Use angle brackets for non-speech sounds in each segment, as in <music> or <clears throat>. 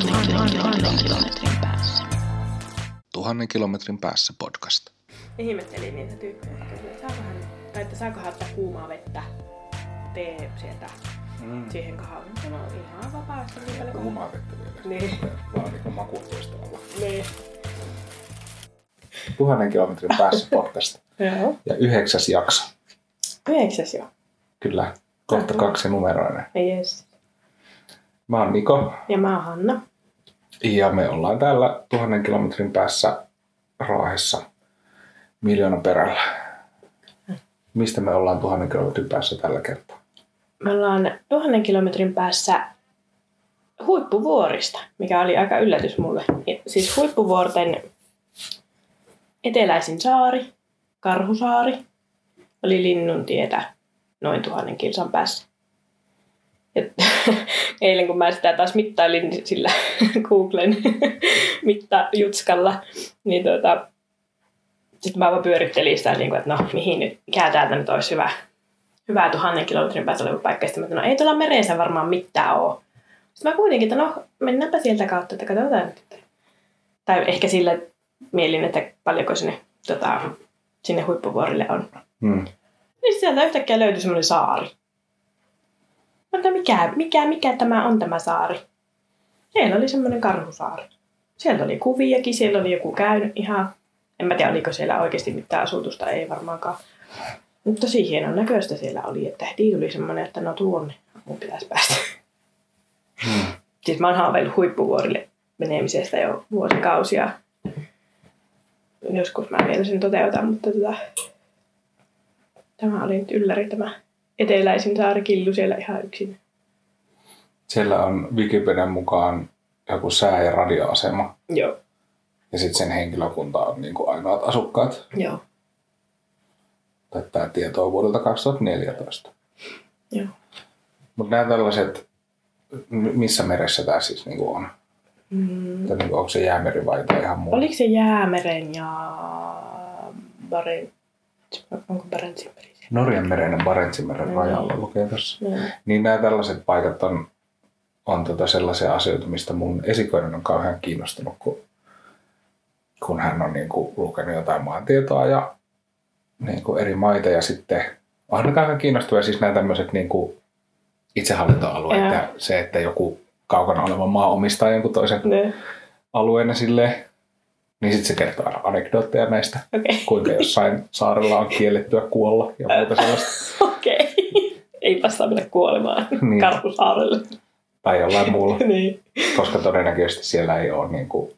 kilometrin päässä. Tuhannen kilometrin päässä podcast. ihmettelin niitä tyyppejä, että saakohan, tai että saakohan ottaa kuumaa vettä tee sieltä mm. siihen kahviin. Se on ihan vapaasti niin paljon. Kuumaa vettä vielä. Niin. Vaan niin makuutoistavalla. Niin. Tuhannen kilometrin päässä podcast. <laughs> Joo. Ja yhdeksäs jakso. Yhdeksäs jo. Kyllä. Kohta kaksi numeroinen. Yes. Mä oon Niko. Ja mä oon Hanna. Ja me ollaan täällä tuhannen kilometrin päässä Raahessa miljoona perällä. Mistä me ollaan tuhannen kilometrin päässä tällä kertaa? Me ollaan tuhannen kilometrin päässä huippuvuorista, mikä oli aika yllätys mulle. Siis huippuvuorten eteläisin saari, Karhusaari, oli Linnuntietä noin tuhannen kilsan päässä. Ja <laughs> eilen kun mä sitä taas mittailin sillä <laughs> Googlen <laughs> mittajutskalla, niin tuota, sitten mä vaan pyörittelin sitä, niin kuin, että no mihin nyt, mikä täältä nyt olisi hyvä, hyvä tuhannen kilometrin päässä oleva paikka. Sitten mä että no ei tuolla meressä varmaan mitään ole. Sitten mä kuitenkin, että no mennäänpä sieltä kautta, että katsotaan nyt. Tai ehkä sillä mielin, että paljonko sinne, tota, sinne huippuvuorille on. Hmm. Niin sieltä yhtäkkiä löytyi semmoinen saari. Mä että mikä, mikä, mikä tämä on tämä saari? Siellä oli semmoinen karhusaari. Sieltä oli kuviakin, siellä oli joku käynyt ihan. En mä tiedä, oliko siellä oikeasti mitään asutusta, ei varmaankaan. Mutta tosi hienon näköistä siellä oli, että heti tuli semmoinen, että no tuonne mun pitäisi päästä. Hmm. Siis mä oon haaveillut huippuvuorille menemisestä jo vuosikausia. Joskus mä vielä sen toteutan, mutta tota, tämä oli nyt ylläri tämä eteläisin saari Killu siellä ihan yksin. Siellä on Wikipedian mukaan joku sää- ja radioasema. Joo. Ja sitten sen henkilökunta on niin kuin ainoat asukkaat. Joo. Tai tämä tieto on vuodelta 2014. Joo. Mutta nämä tällaiset, missä meressä tämä siis niin kuin on? Mm. Tai niin kuin, onko se jäämeri vai jotain ihan muu? Oliko se Jäämeren ja Barents, onko Barentsin meri? Norjan meren ja Barentsinmeren Mm. rajalla lukee tässä. Joo. Niin nämä tällaiset paikat on, on tota sellaisia asioita, mistä mun esikoinen on kauhean kiinnostunut, kun, kun hän on niin kuin lukenut jotain maantietoa ja niin kuin eri maita ja sitten on kauhean kiinnostavia siis nämä tämmöiset niin kuin itsehallintoalueet Joo. ja se, että joku kaukana oleva maa omistaa jonkun toisen Ne. alueen ja silleen, niin sitten se kertoo aina anekdootteja näistä, Okei. kuinka jossain saarella on kiellettyä kuolla ja muuta sellaista. Okei. Ei saa mennä kuolemaan Niin. Karhusaarelle. Tai jollain muulla. <laughs> niin. koska todennäköisesti siellä ei ole niin kuin,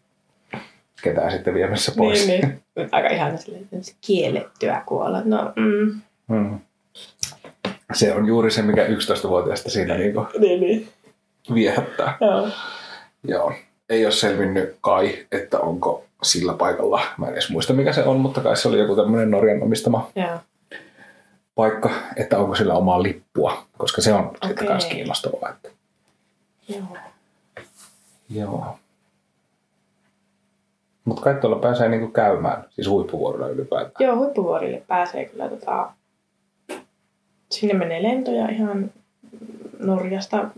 ketään sitten viemässä pois. Niin, niin. Aika ihana silleen, kiellettyä kuolla. No, mm. Mm. Se on juuri se, mikä 11-vuotiaasta siinä niin kuin niin, niin. viehättää. Joo. Joo. Ei ole selvinnyt kai, että onko sillä paikalla, mä en edes muista mikä se on, mutta kai se oli joku tämmöinen Norjan omistama Joo. paikka, että onko sillä omaa lippua, koska se on sitten Okei. myös kiinnostavaa. Että, Joo. joo. Mutta kai tuolla pääsee niinku käymään, siis huippuvuorolla ylipäätään. Joo, huippuvuorille pääsee kyllä tota, sinne menee lentoja ihan Norjasta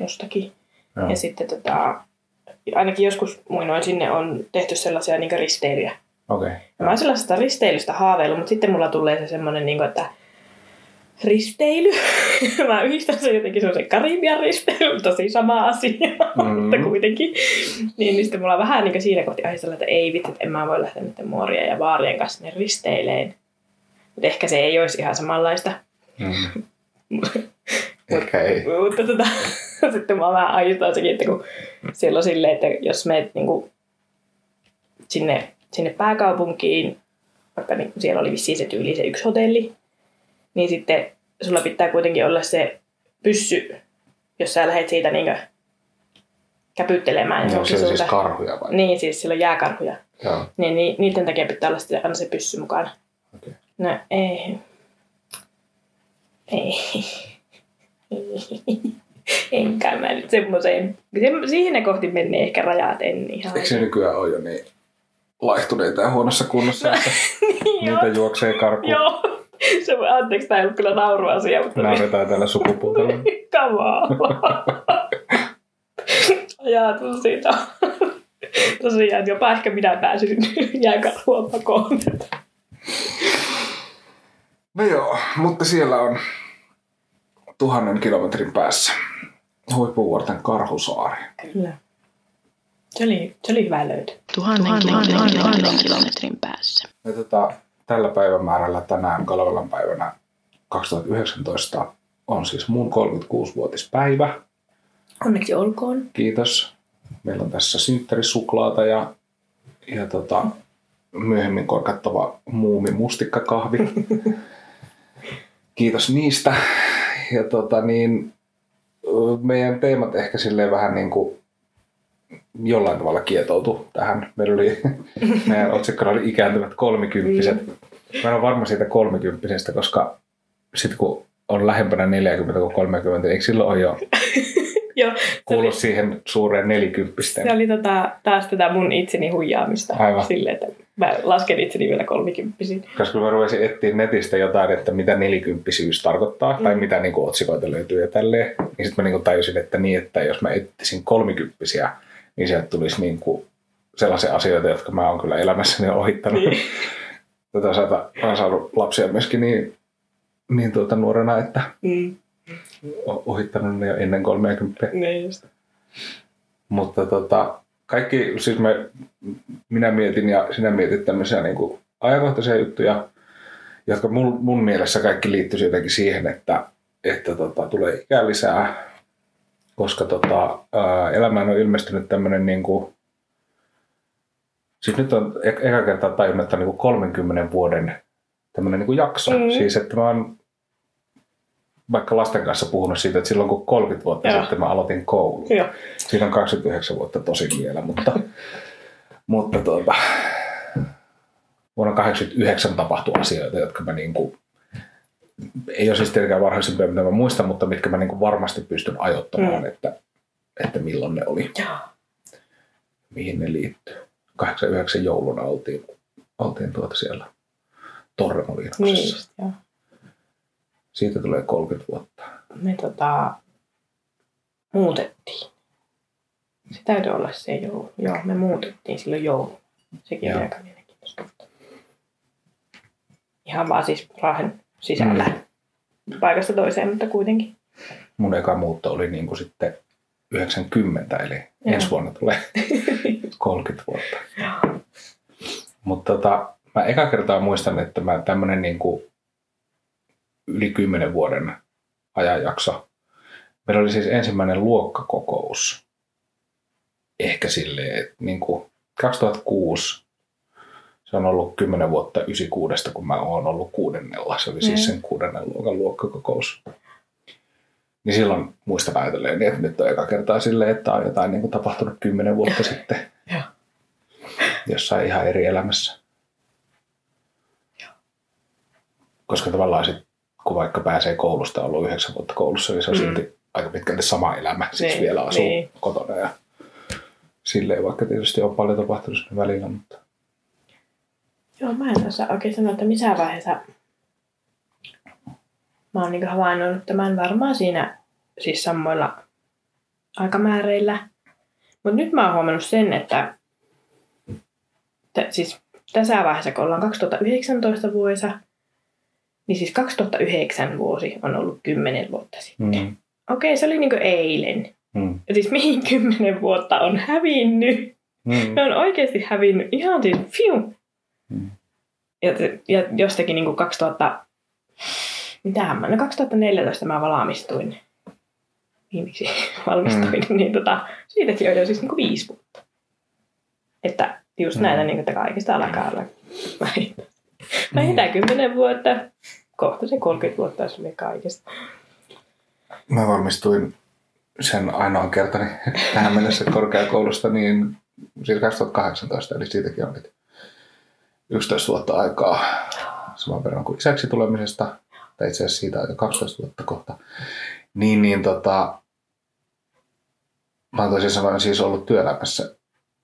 jostakin. Joo. Ja sitten tota, ainakin joskus muinoin sinne on tehty sellaisia niin risteilyjä. Okei. Ja mä oon sellaisesta risteilystä haaveillut, mutta sitten mulla tulee se semmoinen, niin että risteily. <laughs> mä yhdistän sen jotenkin semmoisen Karibian risteily, tosi sama asia, Mm. <laughs> mutta kuitenkin. Niin, niin sitten mulla on vähän niin siinä kohti ahdistella, että ei vitsi, että en mä voi lähteä niiden muorien ja vaarien kanssa sinne risteileen. Mutta ehkä se ei olisi ihan samanlaista. <laughs> Mm. Ehkä ei. Mutta tota, <laughs> sitten mä vähän ahdistaa sekin, että kun siellä on silleen, että jos menet niin sinne, sinne pääkaupunkiin, vaikka niin siellä oli vissiin se tyyli se yksi hotelli, niin sitten sulla pitää kuitenkin olla se pyssy, jos sä lähdet siitä niin käpyttelemään. Onko onko se siis sulta- karhuja vai? Niin, siis sillä on jääkarhuja. Joo. Niin, niin niiden takia pitää olla sitten aina se pyssy mukana. Okei. No ei. Ei. <laughs> <laughs> Enkä mä nyt semmoiseen. Se, siihen kohti menee ehkä rajat, en ihan. Eikö se nykyään ole jo niin laihtuneita ja huonossa kunnossa, <laughs> että Joo. niitä juoksee karkuun? Joo. Se, anteeksi, tämä ei ollut kyllä nauruasia, mutta Nauretaan täällä <laughs> sukupuutella. kamaa. ajatus siitä. Tosiaan, jopa ehkä minä pääsin jääkarhua pakoon. No joo, mutta siellä on tuhannen kilometrin päässä Huippuvuorten Karhusaari. Kyllä. Se oli, se oli hyvä löytö. Tuhannen, tuhannen, tuhannen, tuhannen kilometrin päässä. Ja tota, tällä päivämäärällä tänään Kalvolan päivänä 2019 on siis mun 36-vuotispäivä. Onneksi olkoon. Kiitos. Meillä on tässä synttärisuklaata ja, ja tota, myöhemmin korkattava muumi mustikkakahvi. <laughs> Kiitos niistä. Ja tota, niin, meidän teemat ehkä silleen vähän niin kuin jollain tavalla kietoutu tähän. Meillä oli, <laughs> meidän otsikkona oli ikääntyvät kolmikymppiset. Mä en ole varma siitä kolmikymppisestä, koska sitten kun on lähempänä 40 kuin 30, eikö silloin ole jo <laughs> Joo, kuulu siihen suureen nelikymppisten? se oli tota, taas tätä mun itseni huijaamista. Aivan. Silleen, että mä lasken itseni vielä kolmikymppisiin. Koska mä rupesin etsiä netistä jotain, että mitä nelikymppisyys tarkoittaa, mm. tai mitä niin kuin, otsikoita löytyy ja tälleen. Niin sitten mä niin kuin, tajusin, että niin, että jos mä etsisin kolmikymppisiä, niin sieltä tulisi niin kuin, sellaisia asioita, jotka mä oon kyllä elämässäni ohittanut. Niin. <laughs> Tätä saata, mä oon saanut lapsia myöskin niin, niin tuota, nuorena, että Mm. ohittanut ne jo ennen 30. Niin just. Mutta tota, kaikki, siis me, minä mietin ja sinä mietit tämmöisiä niin kuin ajankohtaisia juttuja, jotka mun, mun mielessä kaikki liittyisi jotenkin siihen, että, että tota, tulee ikää lisää, koska tota, ää, elämään on ilmestynyt tämmöinen niin kuin, siis nyt on e- eka kertaa tajunnut, että on niin kuin 30 vuoden tämmöinen niin kuin jakso. Mm. Siis, että mä oon vaikka lasten kanssa puhunut siitä, että silloin kun 30 vuotta Joo. sitten mä aloitin koulun. Joo. Siinä on 29 vuotta tosi vielä, mutta, <laughs> mutta tuota, vuonna 89 tapahtui asioita, jotka mä niin kuin, ei ole siis tietenkään varhaisempia, mitä mä muistan, mutta mitkä mä niin kuin varmasti pystyn ajoittamaan, Mm. että, että milloin ne oli, Joo. mihin ne liittyy. 89 jouluna oltiin, oltiin tuota siellä Torremoliinoksessa. Niin joo. Siitä tulee 30 vuotta. Me tota, muutettiin. Se täytyy olla se joulu. Joo, me muutettiin silloin joulu. Sekin oli Joo. aika mielenkiintoista. Ihan vaan siis Raahen sisällä. Mm. Paikasta toiseen, mutta kuitenkin. Mun eka muutto oli niin kuin sitten 90, eli Joo. ensi vuonna tulee <laughs> 30 vuotta. Joo. Mutta tota, mä eka kertaa muistan, että mä tämmönen niin kuin yli 10 vuoden ajanjakso. Meillä oli siis ensimmäinen luokkakokous. Ehkä silleen, että niin kuin 2006, se on ollut 10 vuotta 96, kun mä oon ollut kuudennella. Se oli siis Mm. sen kuudennen luokan luokkakokous. Niin silloin muistan ajatelleen, että nyt on eka kertaa silleen, että on jotain niin kuin tapahtunut 10 vuotta <laughs> sitten Joo. jossain ihan eri elämässä. Koska tavallaan sit, kun vaikka pääsee koulusta, on ollut yhdeksän vuotta koulussa, niin se on Mm. silti aika pitkälti sama elämä. Siksi Niin, vielä asuu niin. kotona ja silleen, vaikka tietysti on paljon tapahtunut sinne välillä, mutta Joo, mä en osaa oikein sanoa, että missä vaiheessa mä oon niin havainnut tämän varmaan siinä siis samoilla aikamääreillä. Mutta nyt mä oon huomannut sen, että t- siis tässä vaiheessa, kun ollaan 2019 vuodessa, niin siis 2009 vuosi on ollut 10 vuotta sitten. mm. Okei, se oli niinku eilen. Mm. Ja siis mihin 10 vuotta on hävinnyt? Mm. Ne on oikeasti hävinnyt ihan siis fiu. Mm. Ja, ja jostakin niin kuin 2000, mitähän mä, no 2014 mä valmistuin. Viimeksi <laughs> valmistuin, mm. niin tota, siitäkin on jo siis niin kuin viisi vuotta. Että just Mm. näitä, niin kuin, että kaikista alkaa olla <laughs> vähintään. Vähintään 10 vuotta, kohta se 30 vuotta jos oli kaikista. Mä valmistuin sen ainoan kertani tähän mennessä korkeakoulusta, niin siis 2018, eli siitäkin on nyt 11 vuotta aikaa saman verran kuin isäksi tulemisesta, tai itse asiassa siitä aika 12 vuotta kohta. Niin, niin tota, mä oon toisin sanoen siis ollut työelämässä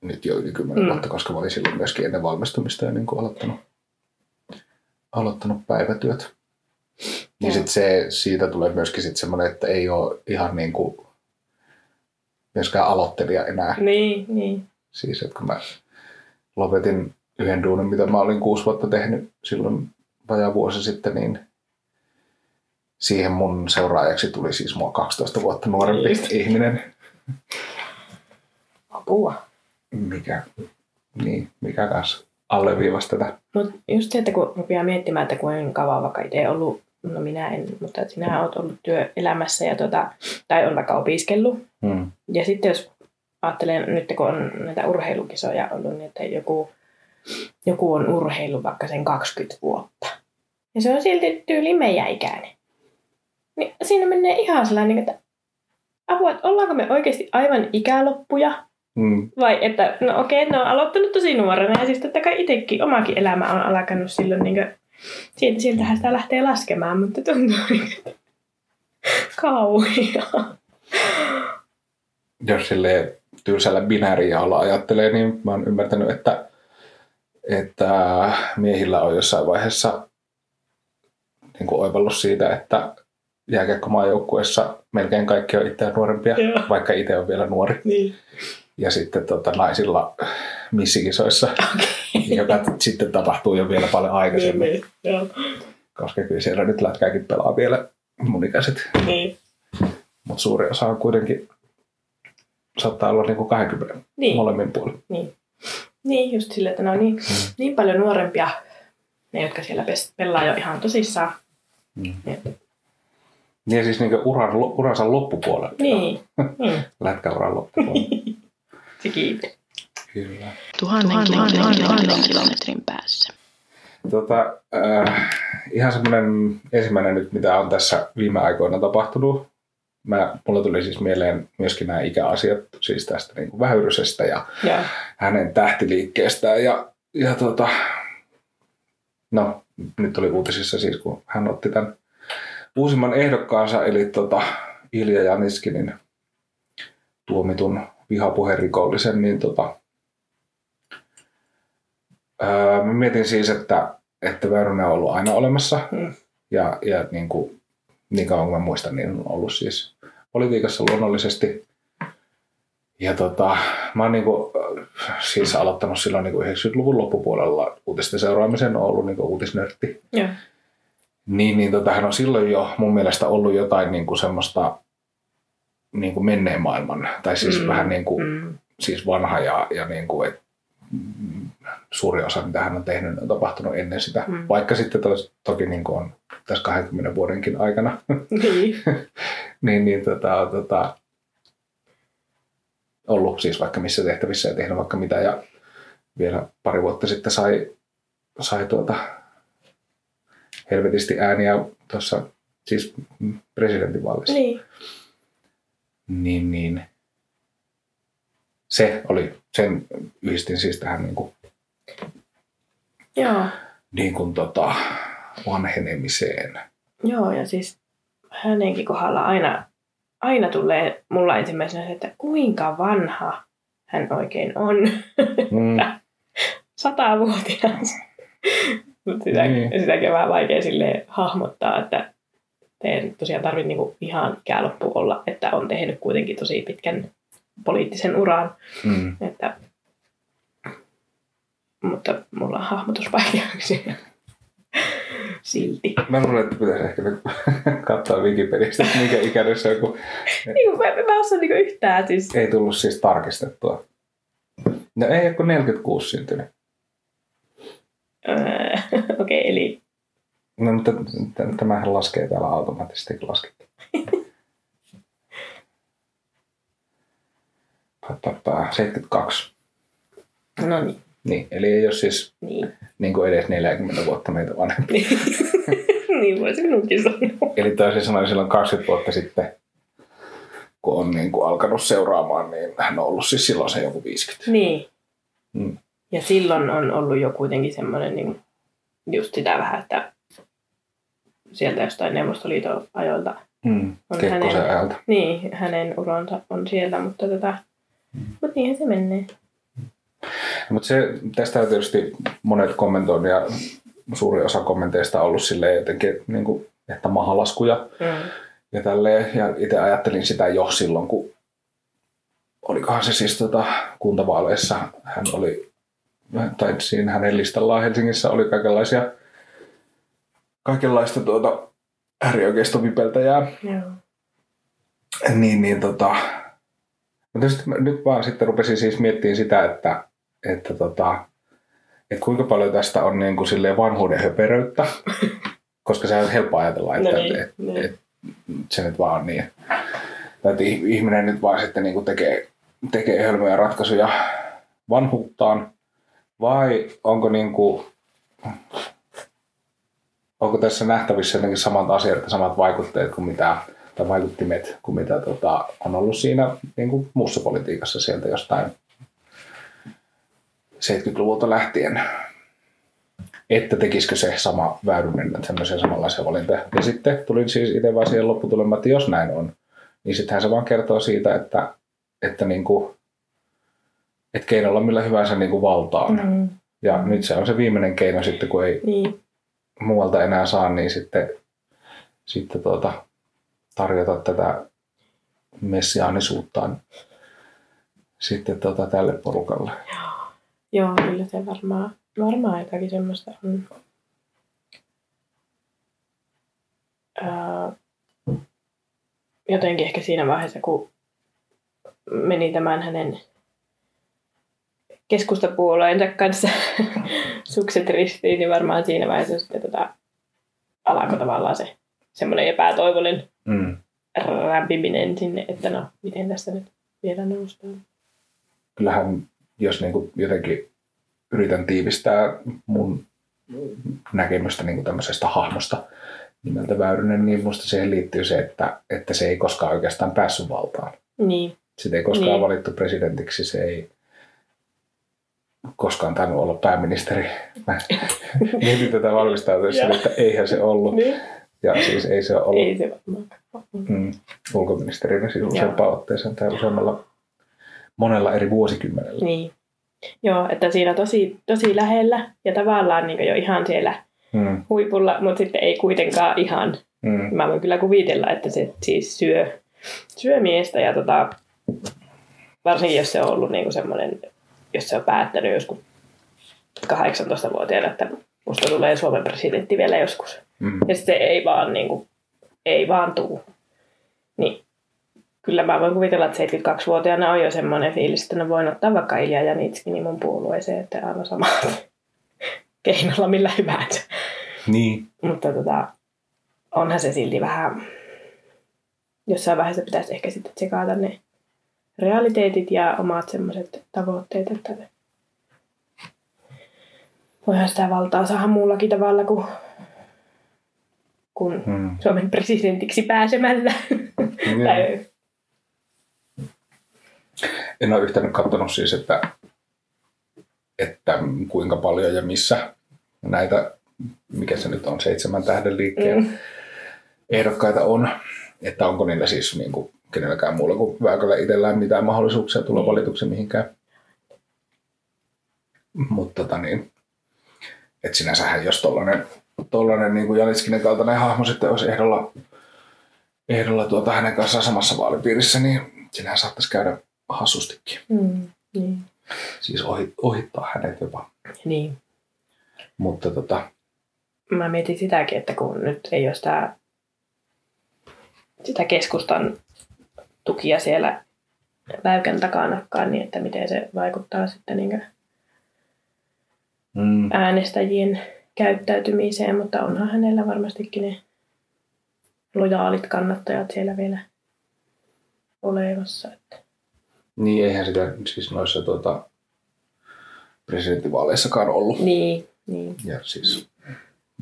nyt jo yli 10 Mm. mm. vuotta, koska mä olin silloin myöskin ennen valmistumista jo niin kuin aloittanut, aloittanut päivätyöt. Niin sit se, siitä tulee myöskin sit semmoinen, että ei ole ihan niin kuin myöskään aloittelija enää. Niin, niin. Siis, että kun mä lopetin yhden duunin, mitä mä olin kuusi vuotta tehnyt silloin vajaa vuosi sitten, niin siihen mun seuraajaksi tuli siis mua 12 vuotta nuorempi Just. ihminen. Apua. Mikä, niin, mikä kanssa alleviivasi tätä. Mutta just se, että kun rupeaa miettimään, että kuinka kauan vaikka itse ollut, no minä en, mutta sinä olet ollut työelämässä ja tota, tai on vaikka opiskellut. Hmm. Ja sitten jos ajattelen nyt, kun on näitä urheilukisoja ollut, niin että joku, joku on urheilu vaikka sen 20 vuotta. Ja se on silti tyyli meidän ikäinen. Niin siinä menee ihan sellainen, että apua, että ollaanko me oikeasti aivan ikäloppuja Hmm. vai että, no okei, ne on aloittanut tosi nuorena ja siis totta kai itsekin omakin elämä on alkanut silloin niin kuin, siitä, sieltähän sitä lähtee laskemaan, mutta tuntuu niin kuin, <laughs> kauhia. Jos silleen tylsällä binäärijaolla ajattelee, niin mä oon ymmärtänyt, että, että miehillä on jossain vaiheessa niin kuin oivallus siitä, että jääkiekkomaajoukkueessa melkein kaikki on itseään nuorempia, Joo. vaikka itse on vielä nuori. Niin. Ja sitten tota, naisilla missikisoissa, <laughs> joka t- sitten tapahtuu jo vielä paljon aikaisemmin, Niin, niin, joo. koska kyllä siellä nyt lätkääkin pelaa vielä mun ikäiset. Niin. Mutta suuri osa on kuitenkin, saattaa olla niin kuin 20 Niin. molemmin puolin. Niin. niin, just sille, että ne on niin, niin paljon nuorempia, ne jotka siellä pelaa jo ihan tosissaan. Mm. Niin. Niin siis niin uran, uransa loppupuolella. Niin, <laughs> niin. Lätkäuran loppupuolella. <laughs> se kiipe. Kyllä. Tuhannen kilometrin, kilometrin päässä. Tota, äh, ihan semmoinen ensimmäinen nyt, mitä on tässä viime aikoina tapahtunut. Mä, mulla tuli siis mieleen myöskin nämä ikäasiat, siis tästä niin kuin Väyrysestä ja Joo. hänen tähtiliikkeestään. Ja, ja tota, no, nyt oli uutisissa siis, kun hän otti tämän uusimman ehdokkaansa, eli tota Ilja Janiskinin tuomitun vihapuherikollisen, niin tota, ää, mä mietin siis, että, että Väyrynen on ollut aina olemassa. Mm. Ja, ja niin, kuin, niin kauan kuin mä muistan, niin on ollut siis politiikassa luonnollisesti. Ja tota, mä oon niin kuin, siis aloittanut silloin niin kuin 90-luvun loppupuolella uutisten seuraamisen, on ollut niin kuin uutisnörtti. Joo. Niin, niin tota, hän on silloin jo mun mielestä ollut jotain niin kuin semmoista niin kuin menneen maailman, tai siis mm. vähän niin kuin, Mm. siis vanha ja, ja niin kuin, et, suuri osa, mitä hän on tehnyt, on tapahtunut ennen sitä. Mm. Vaikka sitten tos, toki niin kuin on tässä 20 vuodenkin aikana, Niin. <laughs> niin, niin tota, tota, ollut siis vaikka missä tehtävissä ja tehnyt vaikka mitä. Ja vielä pari vuotta sitten sai, sai tuota helvetisti ääniä tuossa siis presidentinvaaleissa. niin. Niin, niin. Se oli, sen yhdistin siis tähän niin kuin, Joo. niin kuin tota, vanhenemiseen. Joo, ja siis hänenkin kohdalla aina, aina tulee mulla ensimmäisenä se, että kuinka vanha hän oikein on. Mm, <laughs> Satavuotias. Sitä, Niin. niin. sitäkin on vähän vaikea sille hahmottaa, että ei tosiaan tarvitse niinku ihan ikäloppu olla, että on tehnyt kuitenkin tosi pitkän poliittisen uran. mm. Että, mutta mulla on hahmotusvaikeuksia. Silti. Mä luulen, että pitäisi ehkä nyt <laughs> katsoa Wikipediasta, että mikä ikäinen se on, kun Niin, kun mä, mä osaan niinku yhtään siis. ei tullut siis tarkistettua. No ei ole kuin 46 syntynyt. Öö, <laughs> Okei, okay, eli No, mutta tämähän laskee täällä automaattisesti, pa, pa, 72. no niin. Niin, eli ei ole siis Niin, niin kuin edes 40 vuotta meitä vanhempi. <laughs> niin voisi minunkin sanoa. Eli toisin sanoen silloin 20 vuotta sitten, kun on niin kuin alkanut seuraamaan, niin hän on ollut siis silloin se joku 50. Niin. Mm. Ja silloin on ollut jo kuitenkin semmoinen niin just sitä vähän, että sieltä jostain Neuvostoliiton ajoilta. Mm. On hänen- ajalta. Niin, hänen uransa on siellä, mutta tota, Mm. mut niinhän se menee. Mutta se, tästä on tietysti monet kommentoinnut ja suuri osa kommenteista on ollut silleen jotenkin, niin kuin, että mahalaskuja Mm. ja tälleen. Ja itse ajattelin sitä jo silloin, kun olikohan se siis tota, kuntavaaleissa, hän oli, tai siinä hänen listallaan Helsingissä oli kaikenlaisia, kaikenlaista tuota, äärioikeistovipeltäjää. Joo. Niin, niin tota, mutta sitten nyt vaan sitten rupesin siis miettimään sitä, että, että, tota, että kuinka paljon tästä on niin kuin silleen vanhuuden höperöyttä, <laughs> koska se on helppo ajatella, että, No niin, että, niin. että, se nyt vaan on niin. Tai Että ih- ihminen nyt vaan sitten niin kuin tekee, tekee hölmöjä ratkaisuja vanhuuttaan, vai onko niin kuin, onko tässä nähtävissä jotenkin samat asiat ja samat vaikutteet kuin mitä, tai vaikuttimet kuin mitä tota, on ollut siinä niin kuin muussa politiikassa sieltä jostain 70-luvulta lähtien, että tekisikö se sama Väyrynen semmoisia samanlaisia valintoja. Ja sitten tulin siis itse vaan siihen lopputulemaan, että jos näin on, niin sittenhän se vaan kertoo siitä, että, että, niin kuin, että keinolla millä hyvänsä niin kuin valtaan. Mm. Ja nyt se on se viimeinen keino sitten, kun ei Niin. Muualta enää saa, niin sitten, sitten tuota, tarjota tätä messiaanisuuttaan sitten tuota, tälle porukalle. Joo, kyllä se varmaan, varmaan jotakin semmoista on. Ää, jotenkin ehkä siinä vaiheessa, kun meni tämän hänen keskustapuolueensa kanssa <laughs> sukset ristiin, niin varmaan siinä vaiheessa sitten tota, alkoi tavallaan se semmoinen epätoivollinen Mm. rämpiminen sinne, että no, miten tästä nyt vielä noustaan. Kyllähän, jos niin kuin jotenkin yritän tiivistää mun näkemystä niin kuin tämmöisestä hahmosta nimeltä Väyrynen, niin musta siihen liittyy se, että, että se ei koskaan oikeastaan päässyt valtaan. Niin, Sitä ei koskaan Niin. valittu presidentiksi, se ei koskaan tainnut olla pääministeri. Mä <laughs> mietin tätä valmistautuessa, että eihän se ollut. niin. Ja siis ei se ole ollut ei se mm, ulkoministerinä siis useampaan otteeseen tai useammalla monella eri vuosikymmenellä. Niin. Joo, että siinä tosi, tosi lähellä ja tavallaan niin jo ihan siellä Mm, huipulla, mutta sitten ei kuitenkaan ihan. mm, Mä voin kyllä kuvitella, että se siis syö, syö miestä ja tota, varsinkin jos se on ollut niin semmoinen, jos se on päättänyt joskus 18-vuotiaana, että musta tulee Suomen presidentti vielä joskus. mm. Ja se ei vaan, niin kuin, ei vaan tuu. Niin kyllä mä voin kuvitella, että 72-vuotiaana on jo semmoinen fiilis, että ne voin ottaa vaikka Ilja ja Nitskinin mun puolueeseen, että aivan sama <laughs> keinolla millä hyvänsä. Niin, Mutta tota, onhan se silti vähän, jossain vaiheessa pitäisi ehkä sitten tsekata ne realiteetit ja omat semmoiset tavoitteet, että voihan sitä valtaa saada muullakin tavalla kuin, kuin mm. Suomen presidentiksi pääsemällä. Tai- En ole yhtään katsonut siis, että, että kuinka paljon ja missä näitä, mikä se nyt on, seitsemän tähden liikkeen Mm. ehdokkaita on. Että onko niillä siis niin kuin, kenelläkään muulla kuin Vääköllä itsellään mitään mahdollisuuksia tulla Niin. valituksi mihinkään. Mutta tota niin, että sinänsähän jos tollanen, tollanen niin kuin Janitskinen kaltainen hahmo sitten olisi ehdolla, ehdolla tuota hänen kanssaan samassa vaalipiirissä, niin sinähän saattaisi käydä hassustikin. Mm, niin. Siis ohi, ohittaa hänet jopa. niin. Mutta tota, Mä mietin sitäkin, että kun nyt ei ole sitä, sitä keskustan tukia siellä väykän takanakaan, niin että miten se vaikuttaa sitten niin mm, äänestäjien käyttäytymiseen, mutta onhan hänellä varmastikin ne lojaalit kannattajat siellä vielä olemassa. Että. niin eihän sitä siis noissa tuota, presidenttivaaleissakaan ollut. Niin, niin, Ja siis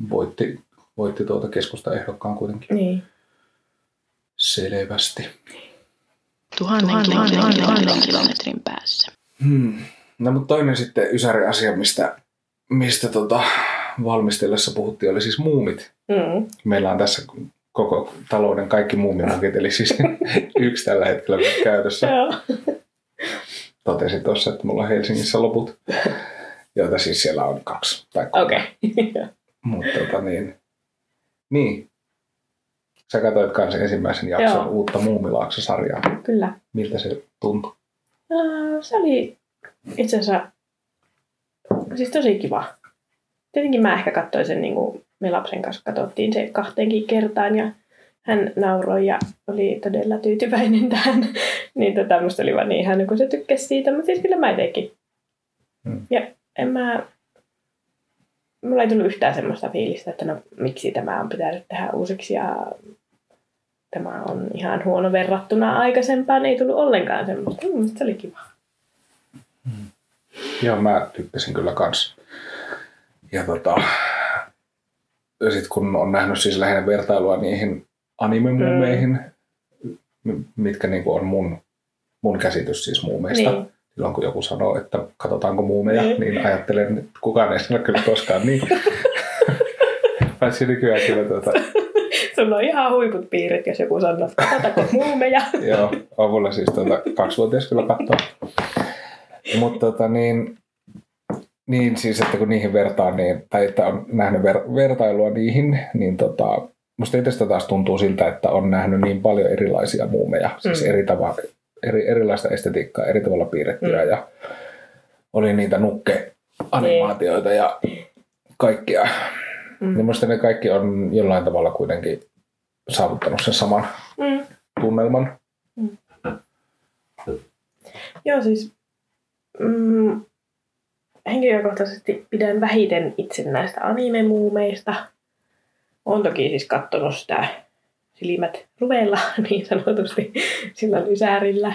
voitti, voitti tuota keskusta ehdokkaan kuitenkin niin. selvästi. Tuhannen kilometrin, kilometrin päässä. Hmm. No mutta toinen sitten ysäri asia, mistä, mistä tota, valmistellessa puhuttiin, oli siis muumit. Mm. Meillä on tässä koko talouden kaikki muumimukit, eli siis <laughs> yksi tällä hetkellä käytössä. Joo. Totesin tuossa, että mulla on Helsingissä loput, joita siis siellä on kaksi tai kolme. Okei. <laughs> Okay. Mutta tota niin, niin. Sä katsoit kanssa ensimmäisen jakson Joo. uutta Muumilaakso-sarjaa. Kyllä. Miltä se tuntui? Ää, se oli itse asiassa siis tosi kiva. Tietenkin mä ehkä katsoin sen, niin kuin me lapsen kanssa katsottiin se kahteenkin kertaan ja hän nauroi ja oli todella tyytyväinen <laughs> tähän. niin tota, musta oli vaan niin ihana, kun se tykkäsi siitä, mutta siis kyllä mä itsekin. Hmm. Ja en mä, mulla ei tullut yhtään semmoista fiilistä, että no miksi tämä on pitänyt tehdä uusiksi ja tämä on ihan huono verrattuna aikaisempaan. Ei tullut ollenkaan semmoista. Mm, se oli kiva. Joo, mä tykkäsin kyllä kans. Ja tota, sit kun on nähnyt siis lähinnä vertailua niihin anime-muumeihin, mm. mitkä niinku on mun, mun käsitys siis muumeista. Niin. Silloin kun joku sanoo, että katsotaanko muumeja, Niin. niin ajattelen, että kukaan ei sano kyllä koskaan niin. <laughs> Paitsi nykyään kyllä tota, Sulla on ihan huiput piirit, jos joku sanoo, että katsotako <laughs> muumeja. Joo, on mulla siis tuota, kaksivuotias kyllä katsoa. Mutta tota, niin, niin siis, että kun niihin vertaa, niin, tai että on nähnyt ver, vertailua niihin, niin tota, musta itsestä taas tuntuu siltä, että on nähnyt niin paljon erilaisia muumeja, siis Mm. eri tava, eri, erilaista estetiikkaa, eri tavalla piirrettyä Mm. ja oli niitä nukke-animaatioita ja kaikkia. Mm. Ja musta ne kaikki on jollain tavalla kuitenkin saavuttanut sen saman Mm. tunnelman. Joo, siis mm, henkilökohtaisesti pidän vähiten itse näistä anime-muumeista. Olen toki siis katsonut sitä silmät ruveilla <laughs> niin sanotusti sillä lysäärillä.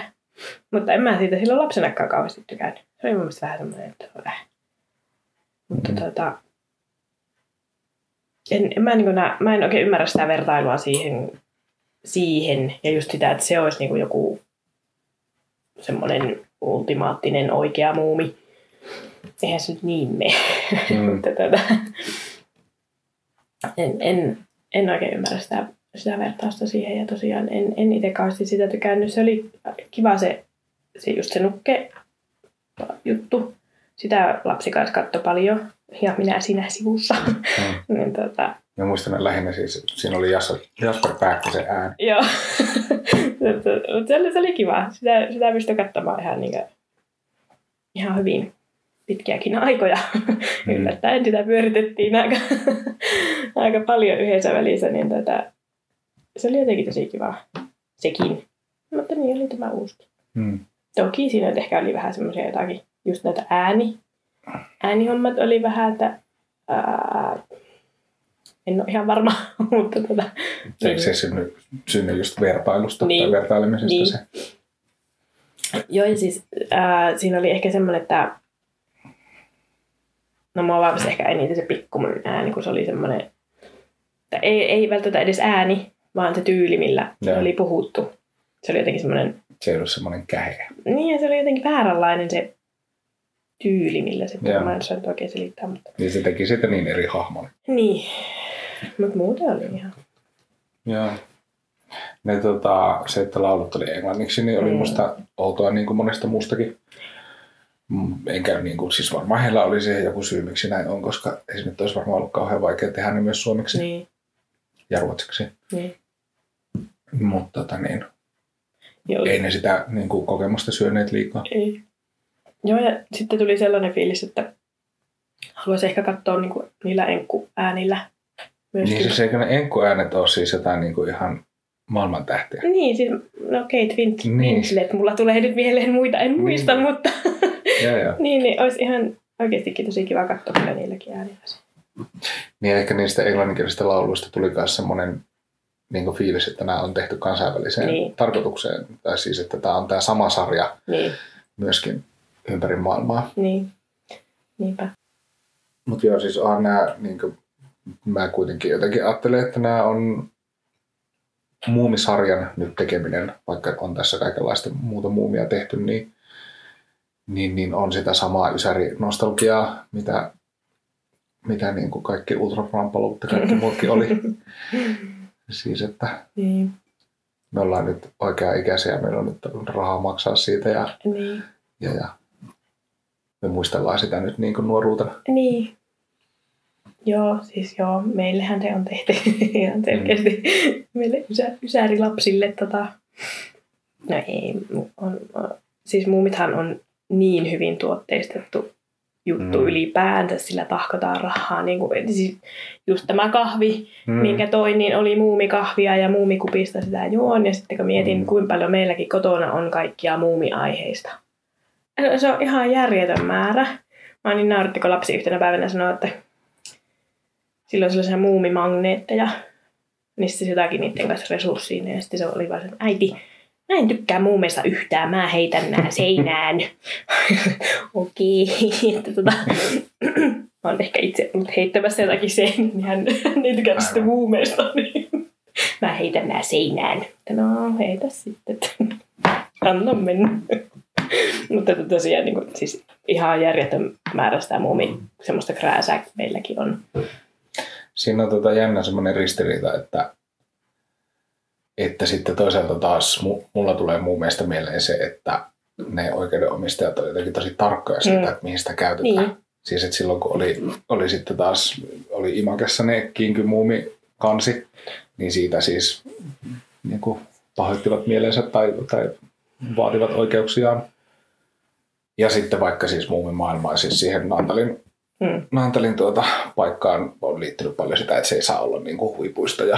Mutta en mä siitä silloin lapsenakaan kauheasti tykännyt. Se oli mun mielestä vähän semmoinen, että äh. Mutta Mm. tota, en, en mä, niin nä, mä en oikein ymmärrä sitä vertailua siihen, siihen ja just sitä, että se olisi niin joku semmoinen ultimaattinen oikea muumi. Eihän se nyt niin mene. Mm. <laughs> Tota, en, en, en oikein ymmärrä sitä, sitä vertausta siihen ja tosiaan en, en itse kauheasti sitä tykännyt. Se oli kiva se, se just se nukke juttu. Sitä lapsi kanssa katsoi paljon ja minä siinä sivussa. Mm. <laughs> niin tota, Mä muistan lähinnä siis, siinä oli Jasper, Jasper Pääkkösen ääni. Joo. <laughs> Mutta se oli, se oli kiva. Sitä, sitä pystyi katsomaan ihan, niin kuin, ihan hyvin pitkiäkin aikoja. <laughs> Mm. Yllättäen sitä pyöritettiin aika, aika paljon yhdessä välissä, niin tätä, se oli jotenkin tosi kiva. Sekin. Mutta niin oli tämä uusi. Mm. Toki siinä ehkä oli vähän semmoisia jotakin, just näitä ääni. Äänihommat oli vähän, että ää, en ole ihan varma, <laughs> mutta tota, Eikö se synny, synny just vertailusta Niin. tai vertailemisesta Niin. se? Joo, ja siis ää, siinä oli ehkä semmoinen, että no mua vahvasti ehkä eniten se pikkumun ääni, kun se oli semmoinen, että ei, ei välttämättä edes ääni, vaan se tyyli, millä Joo. oli puhuttu. Se oli jotenkin semmoinen, Se ei ollut semmoinen käheä. niin ja se oli jotenkin vääränlainen se tyyli, millä se Joo. puhui. Mä en osaa oikein selittää, mutta Niin se teki siitä niin eri hahmon. niin. Mutta muuten oli ihan, Joo. Ne, tota, se, että laulut oli englanniksi, niin oli Mm. musta outoa niin kuin monesta muustakin. Mm, Enkä niin kuin, siis varmaan heillä oli siihen joku syy, miksi näin on, koska nyt olisi varmaan ollut kauhean vaikea tehdä ne myös suomeksi niin, ja ruotsiksi. niin. Mutta tota, niin, Joo, ei ne sitä niin kuin, kokemusta syöneet liikaa. Ei. Joo, ja sitten tuli sellainen fiilis, että haluaisi ehkä katsoa niin kuin niillä enkkuäänillä myöskin. Niin siis eikö ne enkkuäänet ole siis jotain niin kuin ihan maailman tähtiä? Niin, siis, no Kate Win- Niin. Winslet, mulla tulee nyt mieleen muita, en muista, Niin. mutta <laughs> Joo, joo. niin, niin olisi ihan oikeastikin tosi kiva katsoa kyllä niilläkin äänillä. Niin ehkä niistä englanninkielisistä lauluista tuli myös semmoinen niin kuin fiilis, että nämä on tehty kansainväliseen Niin. tarkoitukseen. Tai siis, että tämä on tämä sama sarja Niin, myöskin ympäri maailmaa. niin, niinpä. Mutta joo, siis onhan nämä, niin kuin, mä kuitenkin jotenkin ajattelen, että nämä on muumisarjan nyt tekeminen, vaikka on tässä kaikenlaista muuta muumia tehty, niin, niin, niin on sitä samaa ysäri-nostalgiaa, mitä, mitä niin kuin kaikki ultraframpalut ja kaikki <laughs> muutkin oli. Siis, että Niin, me ollaan nyt oikea-ikäisiä, meillä on nyt rahaa maksaa siitä ja, niin, ja, ja me muistellaan sitä nyt niin kuin nuoruutena. niin. Joo, siis joo, meillähän se on tehty <laughs> ihan selkeästi meille ysä, ysärilapsille tota. No ei, on, on, siis muumithan on niin hyvin tuotteistettu juttu Mm. mm. ylipäänsä, sillä tahkotaan rahaa. Niin kuin, siis just tämä kahvi, Mm. mm. minkä toin, niin oli muumikahvia ja muumikupista sitä juon. Ja sitten kun mietin, Mm. mm. kuinka paljon meilläkin kotona on kaikkia muumiaiheista. Se on ihan järjetön määrä. Mä niin nauratti, kun lapsi yhtenä päivänä sanoi, että silloin sellaisia muumimagneetteja, niistä jotakin niiden kanssa resurssiin. Ja sitten se oli vaan että äiti, mä en tykkää muumeista yhtään, mä heitän nää seinään. <laughs> Okei, että tota, mä oon ehkä itse ollut heittämässä jotakin seinään, niin hän, hän ei tykännyt sitten Aivan. muumeista. Niin mä heitän nää seinään. No, heitä sitten. Anna mennä. <laughs> Mutta to- tosiaan niin kuin, siis ihan järjetön määrä sitä muumi, semmoista krääsää meilläkin on. Siinä on tota jännä semmoinen ristiriita, että, että sitten toisaalta taas mu- mulla tulee mun mielestä mieleen se, että ne oikeudenomistajat on jotenkin tosi tarkkoja siitä, Mm. että mihin sitä käytetään. Niin. Siis että silloin kun oli, oli sitten taas, oli Imakessa ne kinkymuumi kansi, niin siitä siis niin kuin pahoittivat mielensä tai, tai vaativat oikeuksiaan. Ja sitten vaikka siis muumimaailmaa, siis siihen Naantalin Mm. Naantalin tuota paikkaan on liittynyt paljon sitä, että se ei saa olla niin kuin huipuista ja,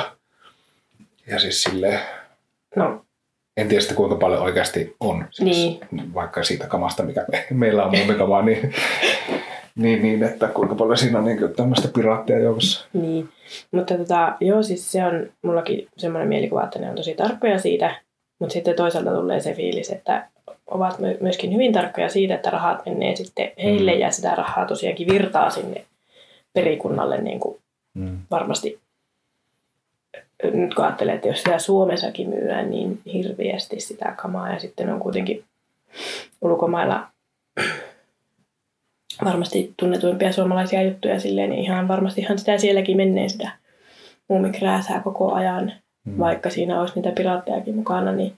ja siis silleen, No, en tiedä sitten kuinka paljon oikeasti on, siis Niin. vaikka siitä kamasta, mikä me, meillä on muumikamaa, niin, niin, niin, että kuinka paljon siinä on niin kuin tämmöistä piraattia joukossa. niin. Mutta tota, joo, siis se on mullakin semmoinen mielikuva, että ne on tosi tarkkoja siitä. Mutta sitten toisaalta tulee se fiilis, että ovat my- myöskin hyvin tarkkoja siitä, että rahat menee sitten heille Mm. ja sitä rahaa tosiaankin virtaa sinne perikunnalle niin kuin Mm. varmasti nyt kun ajattelee, että jos sitä Suomessakin myydään niin hirveästi sitä kamaa ja sitten on kuitenkin ulkomailla <clears throat> varmasti tunnetuimpia suomalaisia juttuja silleen, niin ihan varmastihan sitä sielläkin menee sitä muumikrääsää koko ajan, Mm. vaikka siinä olisi niitä piraattejakin mukana, niin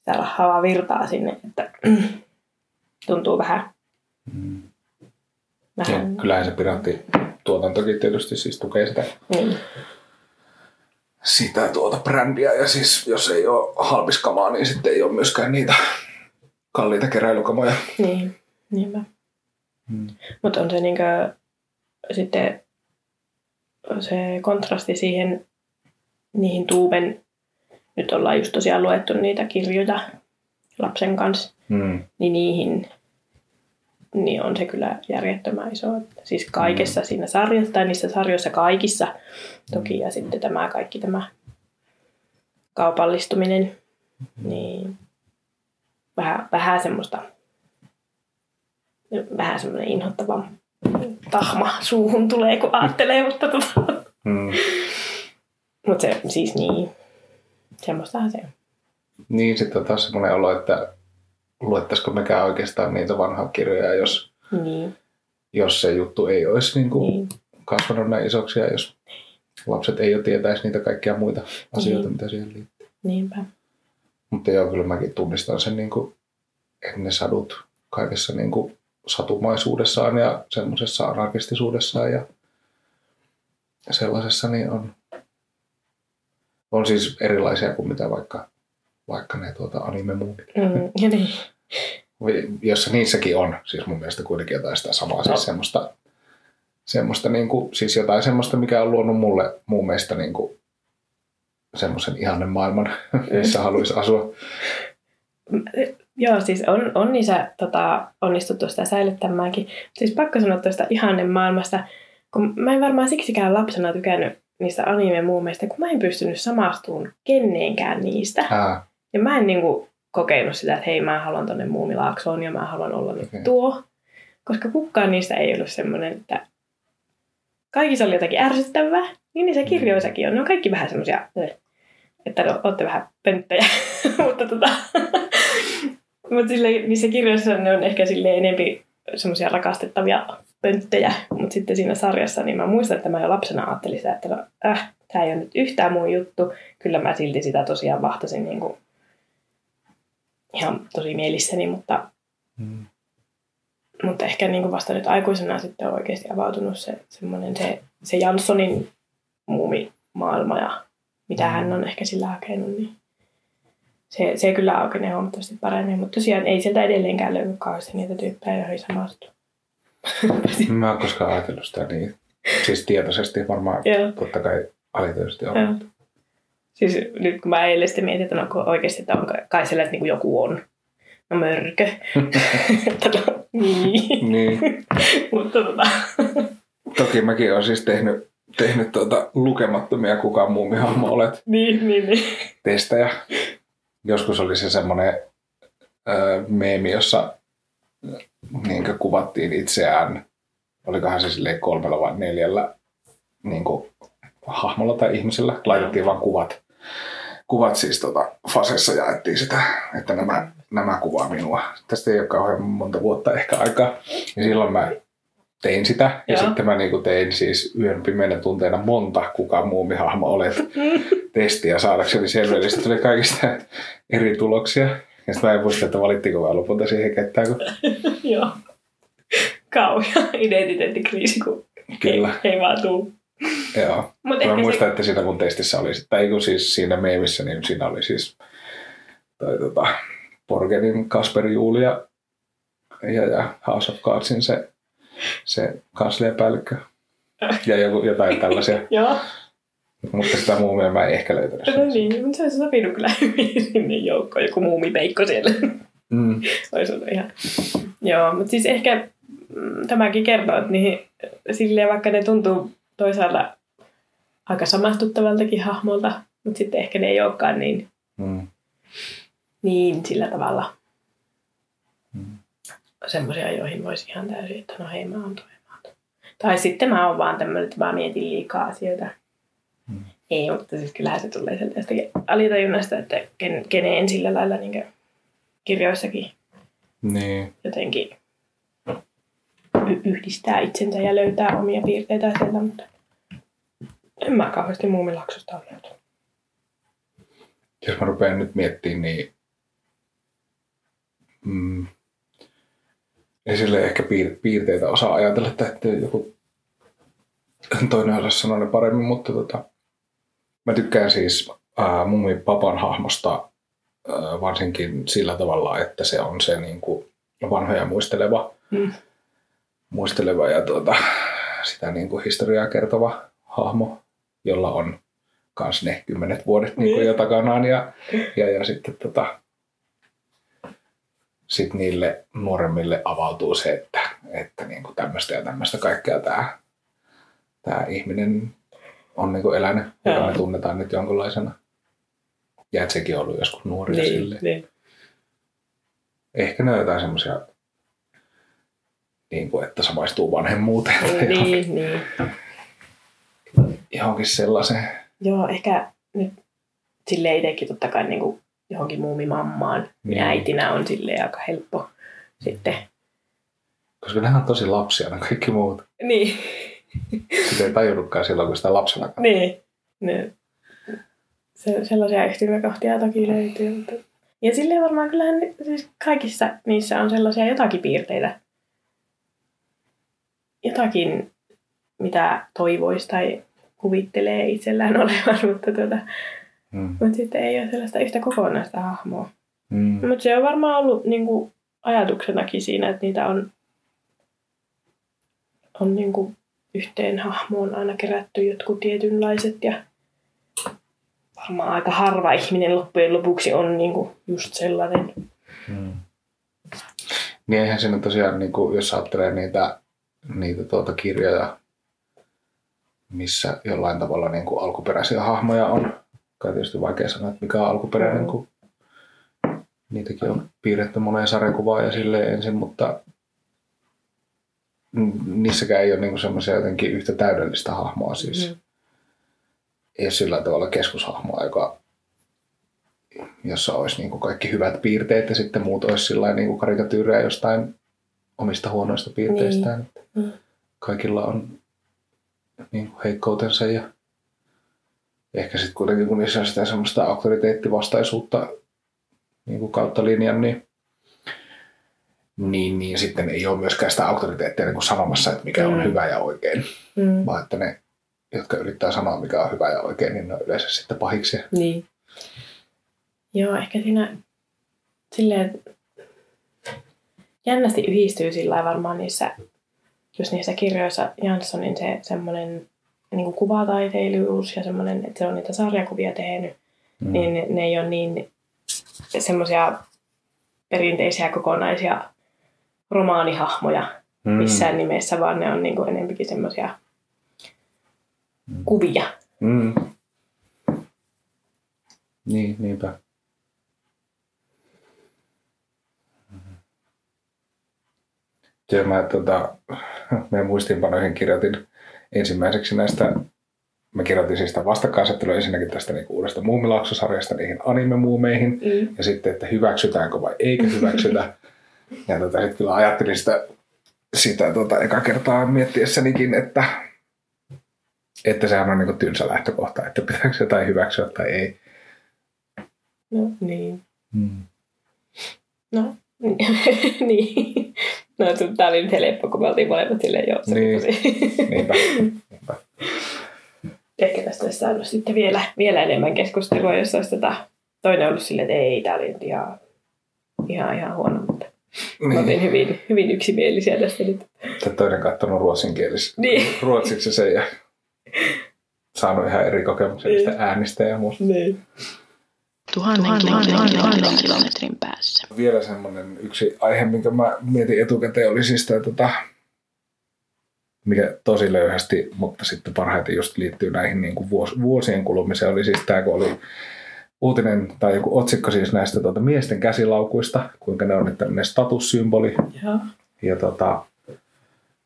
sitä rahaa virtaa sinne, että <clears throat> tuntuu vähän, Mm. Ja vähän kyllähän se piraattituotantokin tietysti siis tukee sitä, niin, sitä tuota brändiä ja siis jos ei ole halpiskamaa, niin sitten ei ole myöskään niitä kalliita keräilykamoja. niin, niinpä. Mm. Mutta on se niinkö, sitten se kontrasti siihen niihin tuuben, nyt ollaan just tosiaan luettu niitä kirjoja lapsen kanssa, Mm. niin niihin niin on se kyllä järjettömän iso. Siis kaikessa siinä sarjassa tai niissä sarjoissa kaikissa toki ja sitten tämä kaikki tämä kaupallistuminen, niin vähän, vähän semmoista vähän semmoinen inhottava tahma suuhun tulee, kun ajattelee, mutta tota. Mm. Mut se siis niin, semmoistahan se on. Niin, sitten on taas semmoinen olo, että luettaisiko mekään oikeastaan niitä vanhaa kirjoja, jos, Niin, jos se juttu ei olisi niin kuin niin. kasvanut näin isoksi ja jos lapset ei jo tietäisi niitä kaikkia muita asioita, Niin. mitä siihen liittyy. niinpä. Mutta joo, kyllä mäkin tunnistan sen, niin kuin, että ne sadut kaikessa niin kuin satumaisuudessaan ja semmoisessa anarkistisuudessaan ja sellaisessa niin on, on siis erilaisia kuin mitä vaikka, vaikka ne tuota anime-muumit. Mm, niin. jossa niissäkin on, siis mun mielestä kuitenkin jotain sitä samaa, No. siis semmoista, semmoista niin kuin, siis jotain semmoista, mikä on luonut mulle mun mielestä niin kuin, semmoisen ihanen maailman, <laughs> missä haluaisi asua. Joo, siis on, on niissä tota, onnistuttu sitä säilyttämäänkin. Siis pakko sanoa tuosta ihanen maailmasta, kun mä en varmaan siksikään lapsena tykännyt niistä anime-muumeista, kun mä en pystynyt samastumaan keneenkään niistä. Ää, Ja mä en niinku kokenut sitä, että hei mä haluan tonne muumilaaksoon ja mä haluan olla nyt tuo. Koska kukaan niistä ei ollut semmoinen, että kaikissa oli jotakin ärsyttävää. Niin niissä kirjoissakin on. Ne on kaikki vähän semmoisia, että no, ootte vähän pönttöjä. <laughs> Mutta tota, <laughs> mutta niissä kirjoissa ne on ehkä sille enempi semmoisia rakastettavia pönttöjä. Mutta sitten siinä sarjassa, niin mä muistan, että mä jo lapsena ajattelin sitä, että no, äh, tämä ei ole nyt yhtään mun juttu. Kyllä mä silti sitä tosiaan vahtasin niin kuin ihan tosi mielissäni, mutta, mm, mutta ehkä niin kuin vasta nyt aikuisena sitten on oikeasti avautunut se, semmoinen se, se Janssonin muumimaailma ja mitä Mm. hän on ehkä sillä hakenut, niin se, se kyllä aukenee huomattavasti paremmin, mutta tosiaan ei sieltä edelleenkään löydy kauheasti niitä tyyppejä, joihin samastu. Mä en <laughs> koskaan ajatellut sitä niin. Siis tietoisesti varmaan Joo. totta kai alityöisesti on. Joo. Siis nyt kun mä eilen sitten mietin, että no, onko oikeasti, että onko kai siellä että niin joku on. No mörkö. Että <laughs> no, niin. niin. <laughs> Mutta tota, Toki mäkin olen siis tehnyt, tehnyt tuota lukemattomia kukaan muumihahmo olet niin, niin, niin. testejä. Joskus oli se semmoinen meemi, jossa niin kuvattiin itseään, olikohan se silleen kolmella vai neljällä niin hahmolla tai ihmisellä. Laitettiin vaan kuvat. Kuvat siis tota, fasessa jaettiin sitä, että nämä, nämä kuvaa minua. Tästä ei ole kauhean monta vuotta ehkä aikaa. Ja silloin mä tein sitä. Ja Joo. sitten mä niinku tein siis yön pimeänä tunteina monta kuka muumihahmo olet <laughs> testiä saadakseni selville. Sitten tuli kaikista eri tuloksia. Ja sitten mä en muista, että valittiinko vai lopulta siihen ketään. Kun... <laughs> Joo. Kauhea identiteettikriisi, kun Kyllä. Ei, ei vaan tuu. Joo. Mut Mä muistan, se, että siinä mun testissä oli, tai kun siis siinä meemissä, niin siinä oli siis toi, tota, Borgenin Kasper Julia ja, ja House of Cardsin se, se kansliapäällikkö ja joku, jotain tällaisia. <laughs> Joo, Mutta sitä muumia mä en ehkä löytänyt. no niin, mutta se olisi sopinut kyllä hyvin sinne joukkoon, joku muumipeikko siellä. Mm. olisi ollut ihan... Joo, mutta siis ehkä mm, tämäkin kertoo, että niihin, silleen vaikka ne tuntuu toisaalta aika samastuttavaltakin hahmolta, mutta sitten ehkä ne ei olekaan niin, Mm. niin sillä tavalla Mm. semmoisia, joihin voisi ihan täysin, että no hei mä oon toi, mä oon toi. Tai sitten mä oon vaan tämmöinen, että mä mietin liikaa asioita. Ei, mutta siis kyllähän se tulee sieltä jostakin alitajunnasta, että ken, keneen sillä lailla niin kirjoissakin Niin. jotenkin y- yhdistää itsensä ja löytää omia piirteitä sieltä, mutta en mä kauheasti muumilaksosta ole löytänyt. Jos mä rupean nyt miettimään, niin mm, ei sille ehkä piir- piirteitä osaa ajatella, että että joku toinen osaa sanoa ne paremmin, mutta tota, mä tykkään siis ää, mummi papan hahmosta ää, varsinkin sillä tavalla, että se on se niin kuin vanhoja muisteleva, Mm. muisteleva ja tuota, sitä niin kuin historiaa kertova hahmo, jolla on kans ne kymmenet vuodet niin kuin Niin. jo takanaan ja, ja, ja sitten tota, sit niille nuoremmille avautuu se, että, että niin kuin tämmöistä ja tämmöistä kaikkea tämä, tämä ihminen on niin kuin elänyt, joka Joo. me tunnetaan nyt jonkunlaisena. Ja että sekin on ollut joskus nuori ja Niin, silleen. niin. Ehkä ne on jotain semmoisia, niin kuin, että samaistuu vanhemmuuteen tai niin, niin. johonkin sellaiseen. Joo, ehkä nyt silleen itsekin totta kai niin kuin johonkin muumimammaan Niin. niin. äitinä on silleen aika helppo sitten. Koska nehän on tosi lapsia, ne kaikki muut. Niin, Sitä ei tajunnutkaan silloin, kun sitä lapsena niin. Ne, se, sellaisia yhtymäkohtia toki löytyy. Mutta... Ja silleen varmaan kyllähän siis kaikissa niissä on sellaisia jotakin piirteitä. Jotakin, mitä toivoisi tai kuvittelee itsellään <laughs> olevan, mutta, tuota, Mm. mutta sitten ei ole sellaista yhtä kokonaista hahmoa. Mm. Mutta se on varmaan ollut niin kuin, ajatuksenakin siinä, että niitä on, on niin kuin, yhteen hahmoon aina kerätty jotkut tietynlaiset ja varmaan aika harva ihminen loppujen lopuksi on niin kuin, just sellainen. Mm. Niin eihän siinä tosiaan, niin kuin, jos ajattelee niitä, niitä tuota kirjoja, missä jollain tavalla niin kuin alkuperäisiä hahmoja on. Kai tietysti vaikea sanoa, että mikä on alkuperäinen, kun niitäkin on piirretty moneen sarjakuvaan ja silleen ensin, mutta niissäkään ei ole niin semmoisia jotenkin yhtä täydellistä hahmoa siis. Mm. Ei ole sillä tavalla keskushahmoa, joka, jossa olisi niin kuin kaikki hyvät piirteet ja sitten muut olisi sillä niin kuin karikatyyrejä jostain omista huonoista piirteistään. Niin. Että Kaikilla on niin kuin heikkoutensa ja ehkä sitten kuitenkin kun niissä on sitä semmoista auktoriteettivastaisuutta niin kuin kautta linjan, niin, niin, niin sitten ei ole myöskään sitä auktoriteettia niin kuin sanomassa, että mikä on Mm. hyvä ja oikein, Mm. vaan että ne, jotka yrittää sanoa, mikä on hyvä ja oikein, niin ne on yleensä sitten pahiksi. Niin. Joo, ehkä siinä silleen jännästi yhdistyy sillä varmaan niissä, just niissä kirjoissa Janssonin se semmoinen niin kuvataiteilijuus ja semmoinen, että se on niitä sarjakuvia tehnyt, mm. niin ne, ne ei ole niin semmoisia perinteisiä kokonaisia romaanihahmoja mm. missään nimessä, vaan ne on niin kuin enempikin semmoisia mm. kuvia. Mm. Niin, niinpä. Ja mä tota, meidän muistiinpanoihin kirjoitin ensimmäiseksi näistä, mä kirjoitin siis sitä vastakkainasettelua ensinnäkin tästä niin uudesta muumilauksosarjasta niihin anime-muumeihin, mm. ja sitten, että hyväksytäänkö vai eikö hyväksytä. <laughs> ja tota, sitten kyllä ajattelin sitä, sitä tota, eka kertaa miettiessänikin, että, että sehän on niin tylsä lähtökohta, että pitääkö jotain hyväksyä tai ei. No niin. Hmm. No, <laughs> niin. No, tämä oli nyt helppo, kun me oltiin molemmat silleen, joo, se niin. Niinpä. Niinpä. Ehkä tästä olisi saanut sitten vielä, vielä enemmän keskustelua, jos olisi tota, toinen ollut silleen, että ei, tämä oli nyt ihan, ihan, ihan huono, mutta niin. oltiin hyvin, hyvin yksimielisiä tästä nyt. Tämä toinen katsonut ruotsinkielistä, niin. ruotsiksi sen ja saanut ihan eri kokemuksia niin. äänistä ja muusta. Niin. Tuhannen, tuhannen, tuhannen, tuhannen kilometrin päässä. Vielä semmoinen yksi aihe, minkä mä mietin etukäteen, oli siis tämä, tota, mikä tosi löyhästi, mutta sitten parhaiten just liittyy näihin niin kuin vuos, vuosien kulumiseen, oli siis tämä, kun oli uutinen tai joku otsikko siis näistä tuota, miesten käsilaukuista, kuinka ne on tämmöinen statussymboli. Ja, ja tota,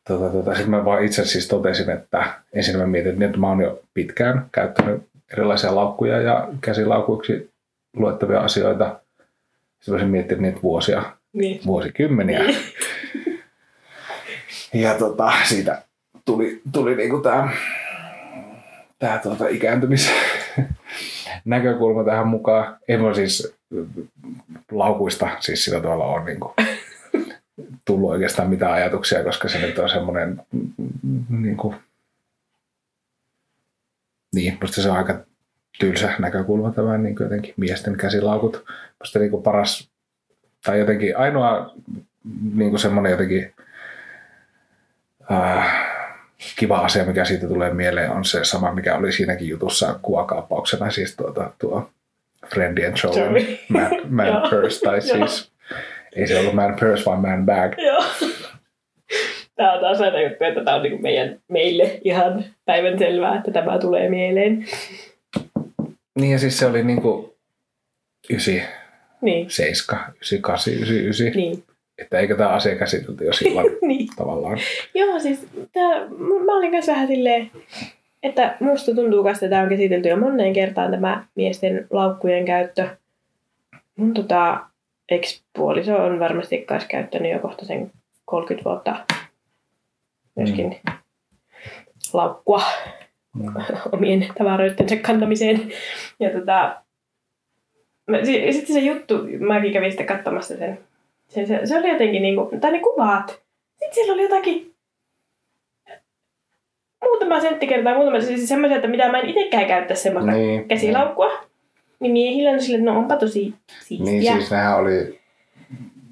tota, tota, sitten mä vaan itse siis totesin, että ensin mä mietin, että mä oon jo pitkään käyttänyt erilaisia laukkuja ja käsilaukuiksi luettavia asioita. Sitten voisin miettiä niitä vuosia, niin. vuosikymmeniä. Niin. <laughs> ja tota, siitä tuli, tuli niinku tämä tää tuota ikääntymis näkökulma tähän mukaan. Ei voi siis laukuista siis sillä tavalla on niinku <laughs> tullut oikeastaan mitään ajatuksia, koska se nyt on semmoinen niin kuin, niin, musta se on aika tylsä näkökulma tämä niin jotenkin miesten käsilaukut. Musta niin paras, tai jotenkin ainoa niin kuin semmoinen jotenkin äh, kiva asia, mikä siitä tulee mieleen, on se sama, mikä oli siinäkin jutussa kuvakaappauksena, siis tuota, tuo Friendly and Joey Man, man <laughs> Purse, tai siis ei se ollut Man Purse, vaan Man Bag. Joo. Tämä on taas aina juttu, että tämä on niin meidän, meille ihan päivän selvää, että tämä tulee mieleen. Niin ja siis se oli niinku 9, niin. 7, 9, 8, 9, 9. Niin. Että eikö tämä asia käsitelty jo silloin <laughs> niin. tavallaan. Joo, siis tää, mä olin myös vähän silleen, että musta tuntuu, että tämä on käsitelty jo moneen kertaan tämä miesten laukkujen käyttö. Mun tota, ex-puoliso on varmasti myös käyttänyt jo kohta sen 30 vuotta myöskin mm. laukkua mm. <laughs> omien tavaroittensa kantamiseen. Ja tota, sitten se juttu, mäkin kävin sitten katsomassa sen. sen se, se, oli jotenkin niinku, tai ne kuvat. Sitten siellä oli jotakin muutama sentti kertaa, muutama siis semmoisia, että mitä mä en itsekään käyttäisi semmoista niin, käsilaukkua. Niin miehillä on sille, että no onpa tosi siistiä. Niin siis nehän oli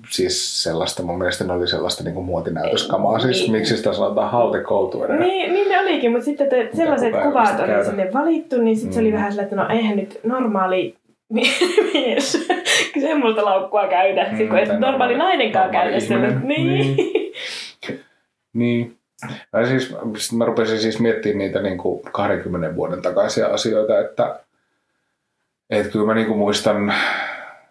siis sellaista, mun mielestä ne oli sellaista niin kuin muotinäytöskamaa. Siis niin. miksi sitä sanotaan hautekoutuinen? Niin, niin ne olikin, mutta sitten te, sellaiset kuvat oli sinne valittu, niin sitten mm. se oli mm. vähän sillä, että no eihän nyt normaali mies semmoista laukkua käytä, mm, kun et normaali nainenkaan käytä sitä. Niin. niin. niin. Ja siis, mä rupesin siis miettimään niitä niin kuin 20 vuoden takaisia asioita, että, että kyllä mä niin kuin muistan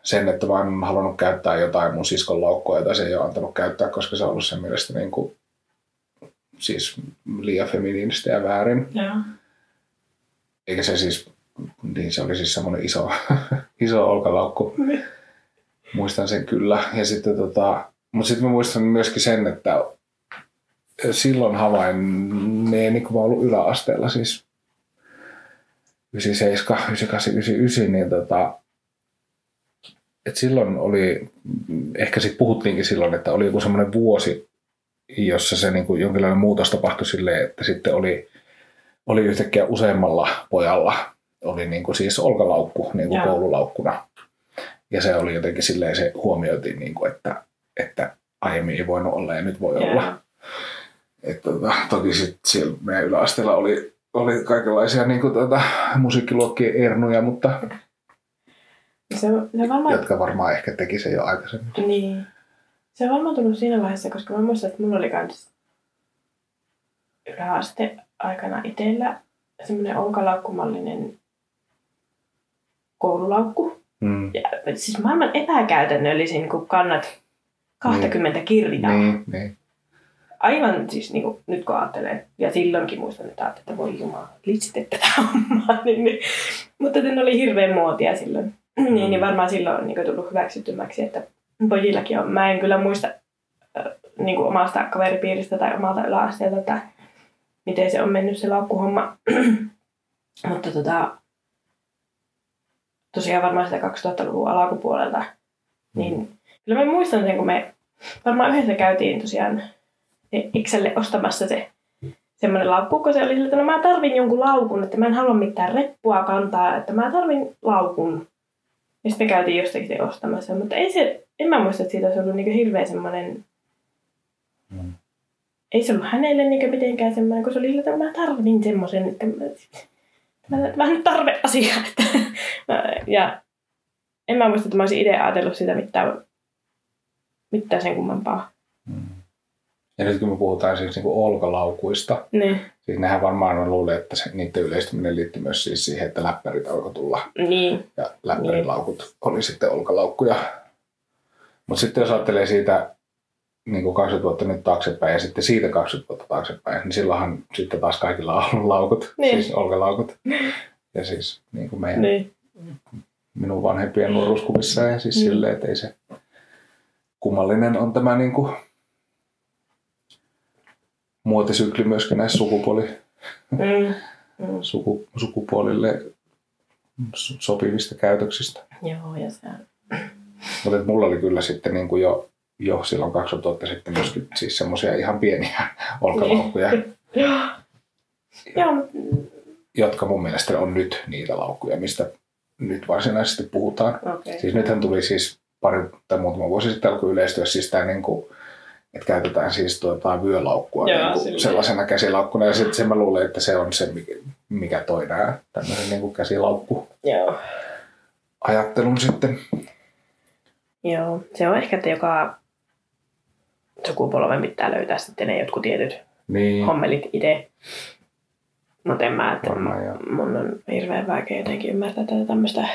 sen, että mä oon halunnut käyttää jotain mun siskon laukkua, jota se ei ole antanut käyttää, koska se on ollut sen mielestä niin kuin, siis liian feminiinistä ja väärin. Ja. Eikä se siis, niin se oli siis semmoinen iso, <laughs> iso olkalaukku. Muistan sen kyllä. Ja sitten tota, mutta sitten mä muistan myöskin sen, että silloin havainneeni, kun mä ollut yläasteella, siis 97, 98, 99, niin tota, et silloin oli, ehkä sitten puhuttiinkin silloin, että oli joku semmoinen vuosi, jossa se niin kuin jonkinlainen muutos tapahtui silleen, että sitten oli, oli yhtäkkiä useammalla pojalla oli niin kuin siis olkalaukku niin kuin koululaukkuna. Ja se oli jotenkin silleen, se huomioitiin, niin kuin, että, että aiemmin ei voinut olla ja nyt voi Joo. olla. Et, tota, toki sitten siellä meidän yläasteella oli, oli kaikenlaisia niin kuin, tota, musiikkiluokkien ernuja, mutta Se, se varmaan jotka varmaan ehkä teki sen jo aikaisemmin. Niin. Se on varmaan tullut siinä vaiheessa, koska mä muistan, että mulla oli kans yläaste aikana itsellä semmoinen onkalaukkumallinen koululaukku. Mm. Ja, siis maailman epäkäytännöllisin, kun kannat 20 kirjaa. Niin, niin. Aivan siis niin kuin, nyt kun ajattelee, ja silloinkin muistan, että että voi jumala, litsit tätä hommaa. Niin, niin. Mutta ne oli hirveän muotia silloin. niin, niin varmaan silloin on niin kuin, tullut hyväksytymmäksi, että pojillakin on. Mä en kyllä muista äh, niin kuin omasta kaveripiiristä tai omalta yläasteelta, että miten se on mennyt se laukkuhomma. <clears throat> Mutta tota, tosiaan varmaan sitä 2000-luvun alkupuolelta, niin kyllä mä muistan sen, kun me varmaan yhdessä käytiin tosiaan Ikselle ostamassa se semmoinen laukku, kun se oli sillä, että no mä tarvin jonkun laukun, että mä en halua mitään reppua kantaa, että mä tarvin laukun. Ja sitten käytiin jostakin se ostamassa, mutta ei se, en mä muista, että siitä olisi ollut niin hirveän semmoinen, Mm. ei se ollut hänelle niin mitenkään semmoinen, kun se oli sillä, että mä tarvin semmoisen, että mä, mä, <laughs> mä nyt tarve asia. Että, ja en mä muista, että mä olisin itse ajatellut sitä mitään, mitään sen kummempaa. Mm. Ja nyt kun me puhutaan siis niin olkalaukuista, Niin, siis nehän varmaan on luullut, että se, niiden yleistyminen liittyy myös siis siihen, että läppärit alkoi tulla niin, ja läppärilaukut oli sitten olkalaukkuja. Mutta sitten jos ajattelee siitä niin kuin 20 vuotta nyt taaksepäin ja sitten siitä 20 vuotta taaksepäin, niin silloinhan sitten taas kaikilla on ollut laukut, Niin. siis olkalaukut. <laughs> Ja siis niin kuin meidän, niin. minun vanhempien nuoruuskuvissa ja siis Niin. silleen, että ei se kummallinen on tämä niin kuin muotisykli myöskin näissä sukupuoli, Mm. Mm. suku, sukupuolille so- sopivista käytöksistä. Joo, ja se Mutta mulla oli kyllä sitten niin kuin jo, jo silloin 2000 vuotta sitten myöskin siis semmoisia ihan pieniä <laughs> olkalaukkuja, <laughs> Joo. Mut- jotka mun mielestä on nyt niitä laukkuja, mistä nyt varsinaisesti puhutaan. okei. Siis nythän tuli siis pari tai muutama vuosi sitten alkoi yleistyä siis tämä niin kuin, että käytetään siis tuota vyölaukkua Joo, niin kuin sellaisena käsilaukkuna. Ja sitten mä luulen, että se on se, mikä, mikä toi nää tämmöisen niin kuin käsilaukku Joo. ajattelun sitten. Joo, se on ehkä, että joka sukupolven pitää löytää sitten ne jotkut tietyt Niin, hommelit itse. Mutta en mä, että Varmaan, mun on hirveän vaikea jotenkin ymmärtää tätä tämmöistä,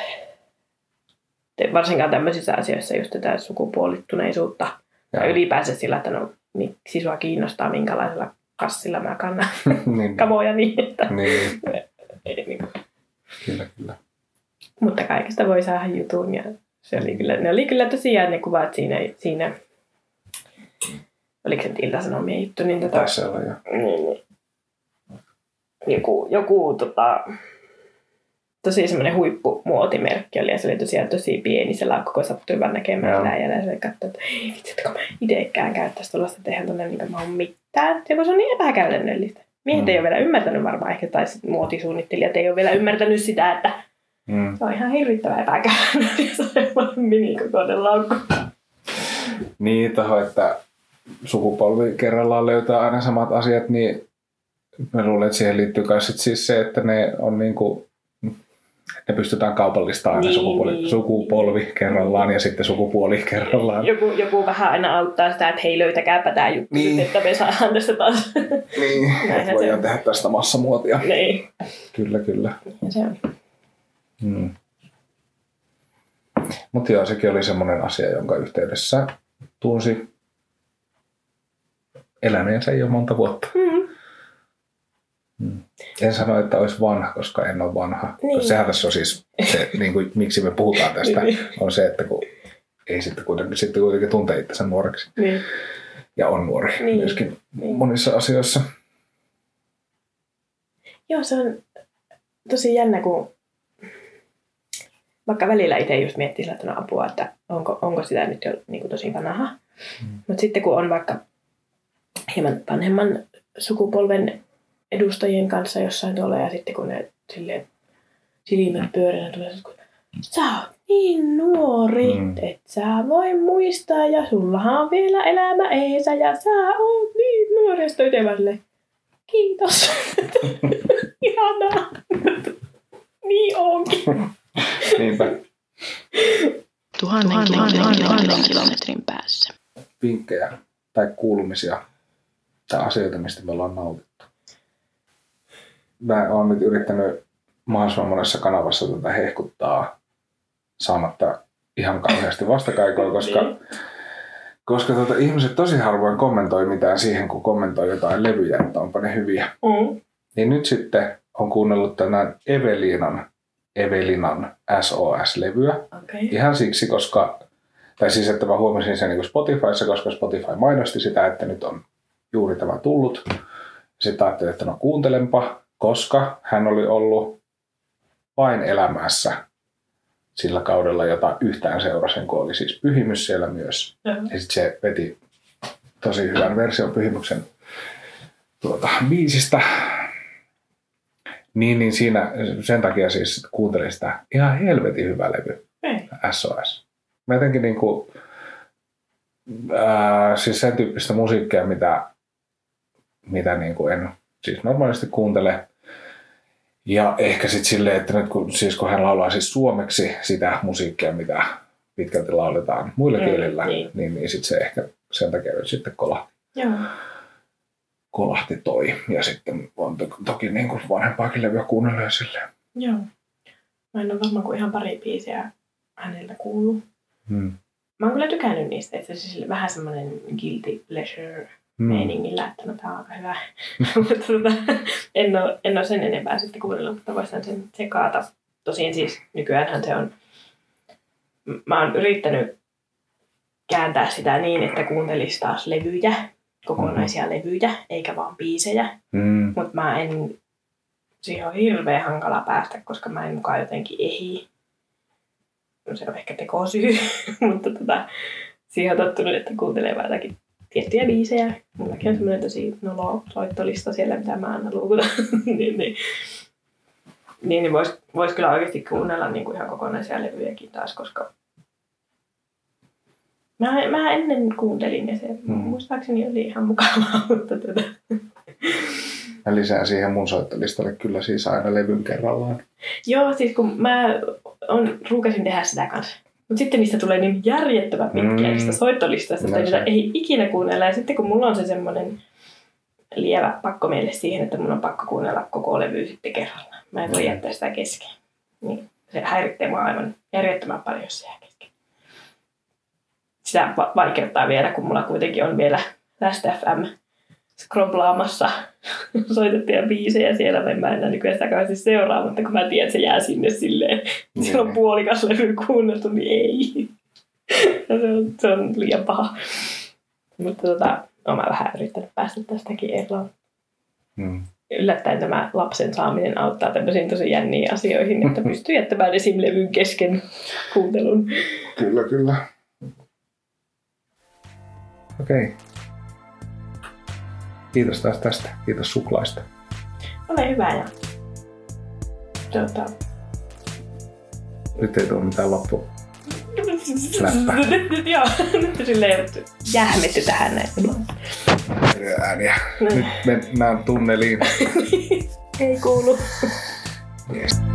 varsinkaan tämmöisissä asioissa just tätä sukupuolittuneisuutta. Ja Joo. ylipäänsä sillä, että no miksi sua kiinnostaa, minkälaisella kassilla mä kannan <laughs> niin, kamoja niin, että niin, <laughs> ei, niin kuin. kyllä, kyllä. Mutta kaikesta voi saada jutun ja se oli kyllä, ne oli kyllä tosiaan ne kuvat siinä, siinä oliko se nyt Ilta-Sanomien juttu, niin tota, Taisi olla jo. niin, niin, joku, joku tota, tosi semmoinen huippumuotimerkki oli ja se oli tosiaan tosi pieni se laukku, kun sattui vaan näkemään läjällä ja se oli katsoa, että ei vitsi, että kun mä itsekään käyttäisi tuollaista tehdä tuonne niin mä oon mitään. Ja kun se on niin epäkäytännöllistä. Miehet Mm. ei ole vielä ymmärtänyt varmaan ehkä, tai sitten muotisuunnittelijat ei ole vielä ymmärtänyt sitä, että Mm. se on ihan hirvittävän epäkäytännöllistä <laughs> semmoinen minikokoinen laukku. Niin, taho, että sukupolvi kerrallaan löytää aina samat asiat, niin mä luulen, että siihen liittyy myös sit siis se, että ne on niin kuin, ne pystytään kaupallistamaan aina Niin, sukupolvi, niin. sukupolvi kerrallaan ja sitten sukupuoli kerrallaan. Joku, joku vähän aina auttaa sitä, että hei löytäkääpä tämä juttu, Niin. että me saadaan tästä taas. Niin, <laughs> että voidaan tehdä tästä massamuotia. niin. Kyllä, kyllä. Ja se on. Mm. Mutta joo, sekin oli semmoinen asia, jonka yhteydessä tunsi eläneensä jo monta vuotta. Mm. Mm. En sano, että olisi vanha, koska en ole vanha. Niin. Sehän tässä on siis se, <laughs> niin kuin, miksi me puhutaan tästä, Niin. on se, että kun ei sitten kuitenkin, sitten kuitenkin tunte itsensä nuoreksi. Niin. Ja on nuori Niin. myöskin Niin. monissa asioissa. Joo, se on tosi jännä, kun vaikka välillä itse just miettii sillä, että no apua, että onko, onko sitä nyt jo niin kuin tosi vanha. Mm. Mutta sitten kun on vaikka hieman vanhemman sukupolven edustajien kanssa jossain tuolla ja sitten kun ne silleen silmät pyöränä tulee, että sä oot niin nuori, Mm. mm. et sä voi muistaa ja sullahan on vielä elämä eesä ja sä oot niin nuori. Ja sitten kiitos. <laughs> Ihanaa. niin onkin. Niinpä. Tuhannen, tuhannen, tuhannen, tuhannen kilometrin päässä. Vinkkejä tai kuulumisia tai asioita, mistä me ollaan nautittu. Mä oon nyt yrittänyt mahdollisimman monessa kanavassa tätä hehkuttaa saamatta ihan kauheasti vastakaikoa, koska, Niin. koska tota, ihmiset tosi harvoin kommentoi mitään siihen, kun kommentoi jotain levyjä, että onpa ne hyviä. Mm. Niin nyt sitten on kuunnellut tänään Evelinan, Evelinan SOS-levyä. Okei. Ihan siksi, koska, tai siis että mä huomasin sen niin Spotifyssa, koska Spotify mainosti sitä, että nyt on juuri tämä tullut. Sitten ajattelin, että no kuuntelenpa, koska hän oli ollut vain elämässä sillä kaudella, jota yhtään seurasin, kun oli siis pyhimys siellä myös. Joo. Ja sitten se veti tosi hyvän version pyhimyksen tuota, biisistä. Niin, niin siinä sen takia siis kuuntelin sitä ihan helvetin hyvä levy. Ei. SOS. Mä jotenkin niinku, ää, siis sen tyyppistä musiikkia, mitä, mitä niinku en siis normaalisti kuuntele. Ja ehkä sitten silleen, että nyt kun, siis kun hän laulaa siis suomeksi sitä musiikkia, mitä pitkälti lauletaan muilla Mm, kielillä, niin. niin, niin sitten se ehkä sen takia nyt sitten kolahti, Joo. kolahti toi. Ja sitten on to, toki niin kuin vanhempaakin levyä kuunnellut ja silleen. Joo. Mä en ole varmaan kuin ihan pari biisiä häneltä kuullut. Hmm. Mä oon kyllä tykännyt niistä, että se on vähän semmoinen guilty pleasure. Meiningillä, että no tää on aika hyvä. <laughs> mutta tota, en, ole, en ole sen enempää sitten kuunnellut, mutta voisin sen sekaata. Tosin siis nykyäänhän se on, mä oon yrittänyt kääntää sitä niin, että kuuntelisi taas levyjä, kokonaisia levyjä, eikä vaan biisejä. Hmm. Mutta mä en, siihen on hirveän hankala päästä, koska mä en mukaan jotenkin ehi. No se on ehkä tekosyy, <laughs> mutta tota, siihen on tottunut, että kuuntelee jotakin tiettyjä biisejä. Mullakin on semmoinen tosi nolo soittolista siellä, mitä mä aina luukutan. <laughs> niin, niin, niin, niin vois, vois kyllä oikeasti kuunnella niin kuin ihan kokonaisia levyjäkin taas, koska Mä, mä ennen kuuntelin ja se Mm. muistaakseni oli ihan mukavaa, <laughs> mutta tota, Mä lisään siihen mun soittolistalle kyllä siis aina levyn kerrallaan. Joo, siis kun mä on, ruukasin tehdä sitä kanssa. Mutta sitten niistä tulee niin järjettömän pitkiä Mm. niistä soittolistoista, että niitä ei ikinä kuunnella. Ja sitten kun mulla on se semmoinen lievä pakko meille siihen, että mun on pakko kuunnella koko levy sitten kerrallaan. Mä en voi Mm. jättää sitä kesken. Niin se häiritsee mua aivan järjettömän paljon, jos se jää kesken. Sitä va- vaikeuttaa vielä, kun mulla kuitenkin on vielä Last FM scroblaamassa <laughs> soitettuja biisejä siellä. Mä en mä enää nykyään sitä kauheasti seuraa, mutta kun mä tiedän, että se jää sinne silleen, Niin. siellä on puolikas levy kuunneltu, niin ei. <laughs> Ja se, on, se on liian paha. Mutta tota, olen mä vähän yrittänyt päästä tästäkin eroon. Hmm. Yllättäen tämä lapsen saaminen auttaa tämmöisiin tosi jänniin asioihin, että <laughs> pystyy jättämään esim. levyn kesken kuuntelun. Kyllä, kyllä. Okei. Okay. Kiitos taas tästä. Kiitos suklaista. Ole hyvä ja tota, Nyt ei tule mitään loppu. Läppä. nyt, <laughs> nyt, joo, nyt silleen jähmetty tähän näistä. ääniä. Nyt mennään tunneliin. <laughs> Ei kuulu. Yes.